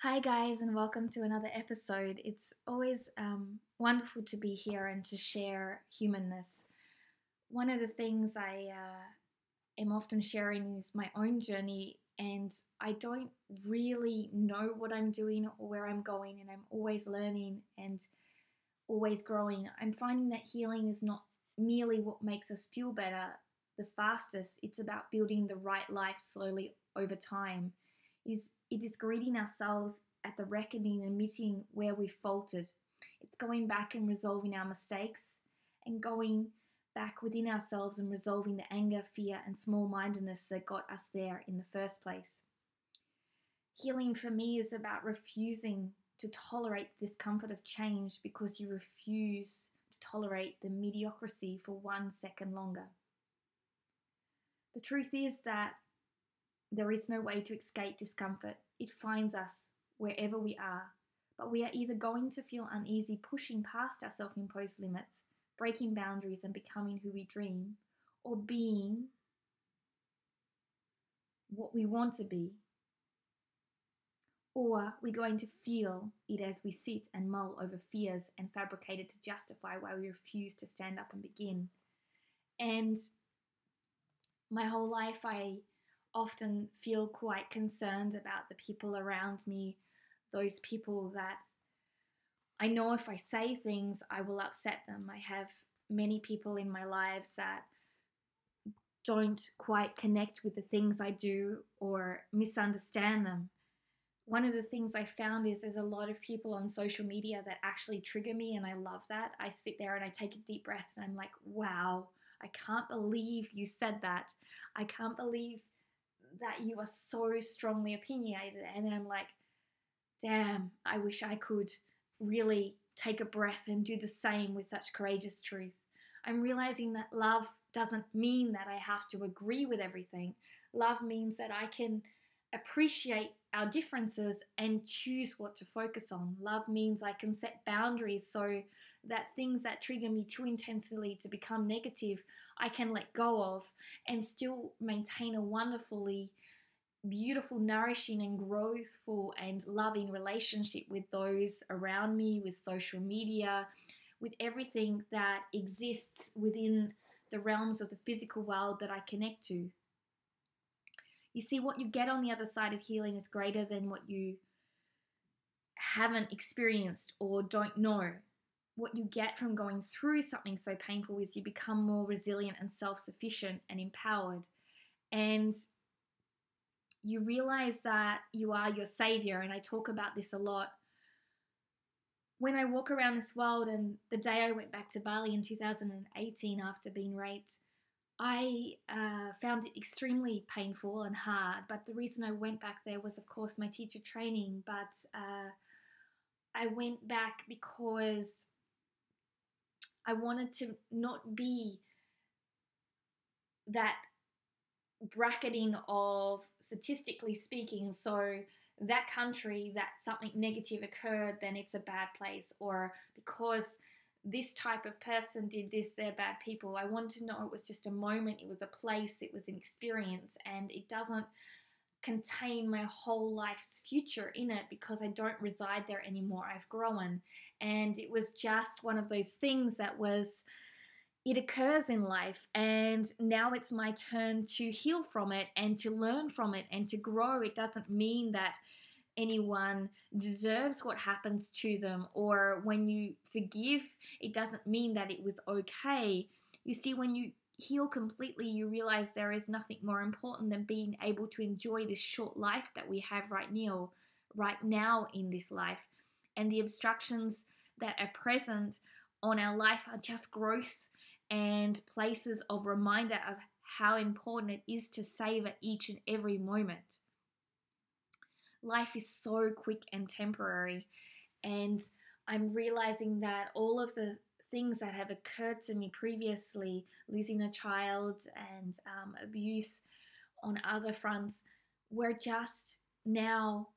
Hi, guys, and welcome to another episode. It's always um, wonderful to be here and to share humanness. One of the things I uh, am often sharing is my own journey, and I don't really know what I'm doing or where I'm going, and I'm always learning and always growing. I'm finding that healing is not merely what makes us feel better the fastest, it's about building the right life slowly over time. Is it is greeting ourselves at the reckoning and admitting where we've faltered. It's going back and resolving our mistakes and going back within ourselves and resolving the anger, fear, and small mindedness that got us there in the first place. Healing for me is about refusing to tolerate the discomfort of change because you refuse to tolerate the mediocrity for one second longer. The truth is that there is no way to escape discomfort. It finds us wherever we are. But we are either going to feel uneasy pushing past our self imposed limits, breaking boundaries, and becoming who we dream, or being what we want to be. Or we're going to feel it as we sit and mull over fears and fabricate it to justify why we refuse to stand up and begin. And my whole life, I often feel quite concerned about the people around me, those people that I know if I say things, I will upset them. I have many people in my lives that don't quite connect with the things I do or misunderstand them. One of the things I found is there's a lot of people on social media that actually trigger me, and I love that. I sit there and I take a deep breath and I'm like, wow, I can't believe you said that. I can't believe that you are so strongly opinionated. And I'm like, damn, I wish I could really take a breath and do the same with such courageous truth. I'm realizing that love doesn't mean that I have to agree with everything. Love means that I can appreciate our differences and choose what to focus on. Love means I can set boundaries so that things that trigger me too intensely to become negative, I can let go of and still maintain a wonderfully beautiful, nourishing, and growthful and loving relationship with those around me, with social media, with everything that exists within the realms of the physical world that I connect to. You see, what you get on the other side of healing is greater than what you haven't experienced or don't know. What you get from going through something so painful is you become more resilient and self sufficient and empowered. And you realize that you are your savior. And I talk about this a lot. When I walk around this world, and the day I went back to Bali in 2018 after being raped, I uh, found it extremely painful and hard, but the reason I went back there was, of course, my teacher training. But uh, I went back because I wanted to not be that bracketing of statistically speaking. So, that country that something negative occurred, then it's a bad place, or because this type of person did this, they're bad people. I want to know it was just a moment, it was a place, it was an experience, and it doesn't contain my whole life's future in it because I don't reside there anymore. I've grown. And it was just one of those things that was, it occurs in life. And now it's my turn to heal from it and to learn from it and to grow. It doesn't mean that anyone deserves what happens to them, or when you forgive, it doesn't mean that it was okay. You see, when you heal completely, you realize there is nothing more important than being able to enjoy this short life that we have right now, right now in this life. And the obstructions that are present on our life are just growth and places of reminder of how important it is to savor each and every moment life is so quick and temporary. And I'm realizing that all of the things that have occurred to me previously, losing a child and um, abuse on other fronts, were just now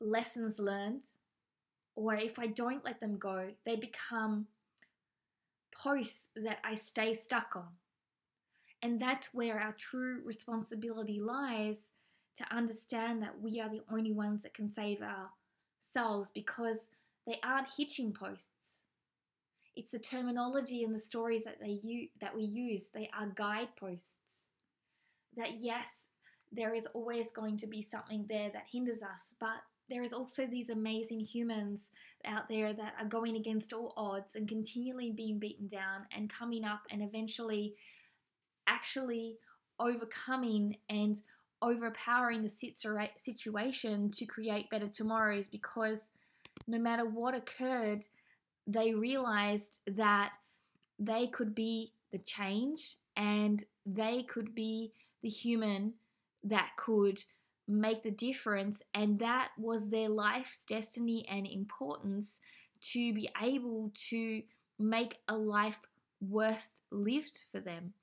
lessons learned. Or if I don't let them go, they become posts that I stay stuck on. And that's where our true responsibility lies to understand that we are the only ones that can save ourselves because they aren't hitching posts. It's the terminology and the stories that they use, that we use. They are guideposts. That yes, there is always going to be something there that hinders us, but there is also these amazing humans out there that are going against all odds and continually being beaten down and coming up and eventually actually overcoming and overpowering the situation to create better tomorrows because no matter what occurred, they realized that they could be the change and they could be the human that could make the difference. And that was their life's destiny and importance to be able to make a life worth lived for them.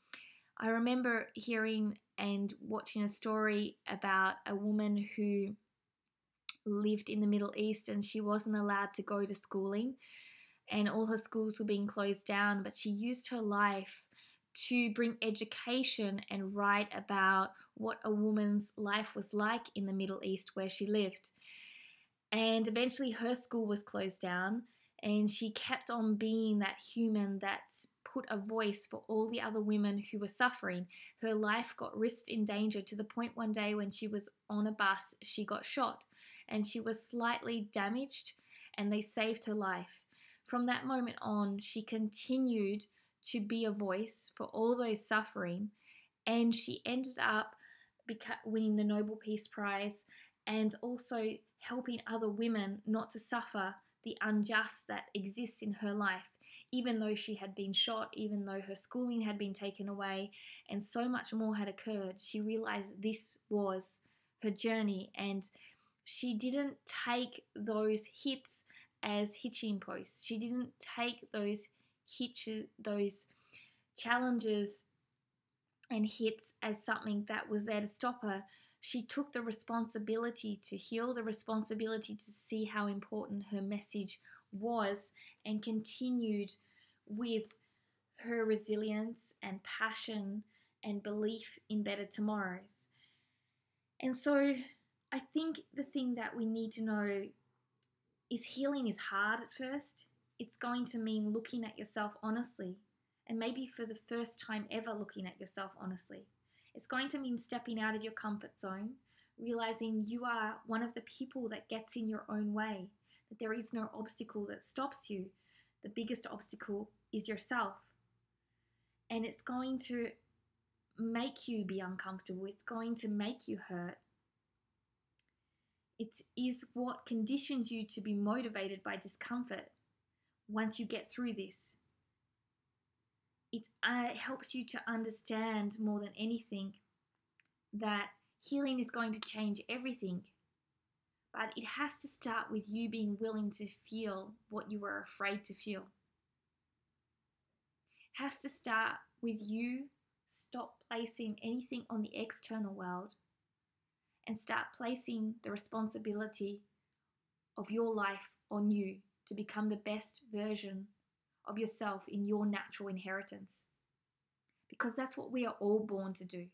I remember hearing and watching a story about a woman who lived in the Middle East and she wasn't allowed to go to schooling and all her schools were being closed down, but she used her life to bring education and write about what a woman's life was like in the Middle East where she lived. And eventually her school was closed down and she kept on being that human that's put a voice for all the other women who were suffering. Her life got risked in danger to the point one day when she was on a bus, she got shot and she was slightly damaged, and they saved her life. From that moment on, she continued to be a voice for all those suffering, and she ended up winning the Nobel Peace Prize and also helping other women not to suffer the unjust that exists in her life, even though she had been shot, even though her schooling had been taken away, and so much more had occurred. She realized this was her journey, and she didn't take those hits as hitching posts. She didn't take those hitches, those challenges and hits as something that was there to stop her she took the responsibility to heal, the responsibility to see how important her message was, and continued with her resilience and passion and belief in better tomorrows. And so I think the thing that we need to know is healing is hard at first. It's going to mean looking at yourself honestly, and maybe for the first time ever, looking at yourself honestly. It's going to mean stepping out of your comfort zone, realizing you are one of the people that gets in your own way, that there is no obstacle that stops you. The biggest obstacle is yourself. And it's going to make you be uncomfortable, it's going to make you hurt. It is what conditions you to be motivated by discomfort once you get through this it uh, helps you to understand more than anything that healing is going to change everything. But it has to start with you being willing to feel what you were afraid to feel. It has to start with you stop placing anything on the external world and start placing the responsibility of your life on you to become the best version of yourself in your natural inheritance. Because that's what we are all born to do.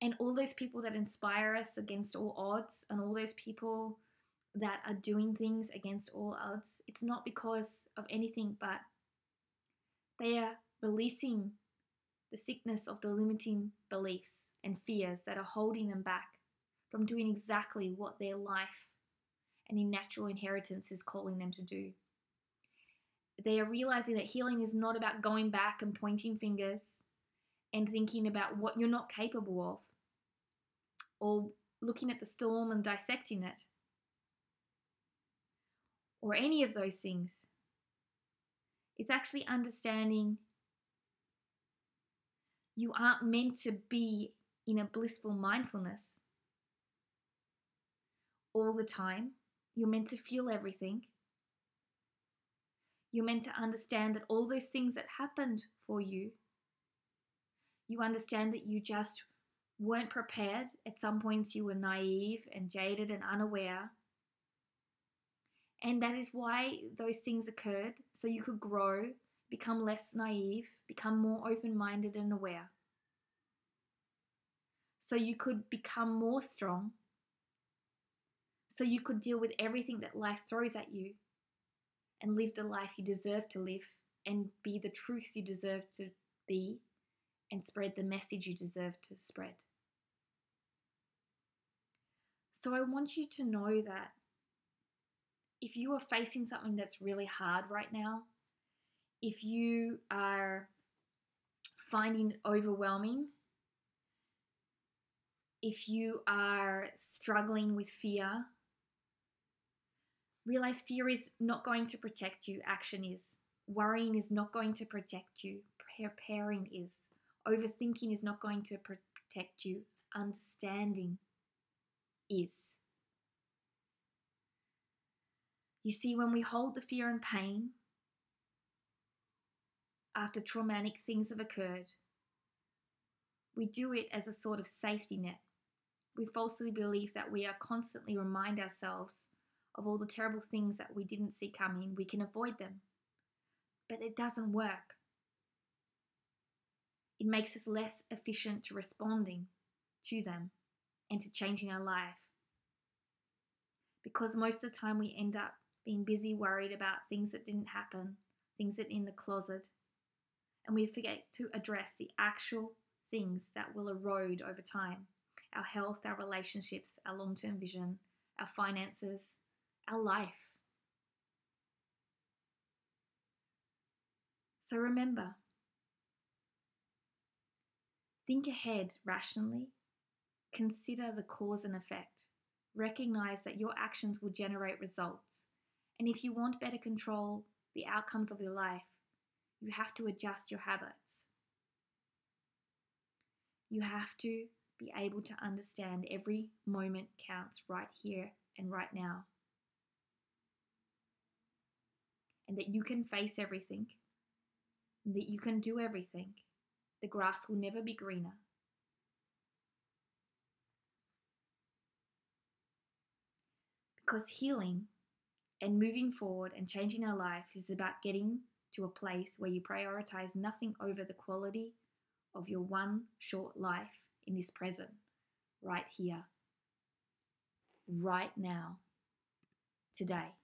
And all those people that inspire us against all odds, and all those people that are doing things against all odds, it's not because of anything but they are releasing the sickness of the limiting beliefs and fears that are holding them back from doing exactly what their life and in natural inheritance is calling them to do they are realizing that healing is not about going back and pointing fingers and thinking about what you're not capable of or looking at the storm and dissecting it or any of those things. It's actually understanding you aren't meant to be in a blissful mindfulness all the time. You're meant to feel everything. You're meant to understand that all those things that happened for you, you understand that you just weren't prepared. At some points, you were naive and jaded and unaware. And that is why those things occurred, so you could grow, become less naive, become more open minded and aware. so you could become more strong, so you could deal with everything that life throws at you and live the life you deserve to live and be the truth you deserve to be and spread the message you deserve to spread. So I want you to know that if you are facing something that's really hard right now, if you are finding it overwhelming, if you are struggling with fear, realize fear is not going to protect you, action is. Worrying is not going to protect you, preparing is. Overthinking is not going to protect you, understanding is. You see, when we hold the fear and pain after traumatic things have occurred, we do it as a sort of safety net we falsely believe that we are constantly remind ourselves of all the terrible things that we didn't see coming, we can avoid them. But it doesn't work. It makes us less efficient to responding to them and to changing our life. Because most of the time we end up being busy worried about things that didn't happen, things that in the closet, and we forget to address the actual things that will erode over time our health, our relationships, our long term vision, our finances, our life. So remember, think ahead rationally, consider the cause and effect, recognize that your actions will generate results, and if you want better control the outcomes of your life, you have to adjust your habits. You have to be able to understand every moment counts right here and right now. And that you can face everything, that you can do everything. The grass will never be greener. Because healing and moving forward and changing our life is about getting to a place where you prioritize nothing over the quality of your one short life in this present, right here, right now, today.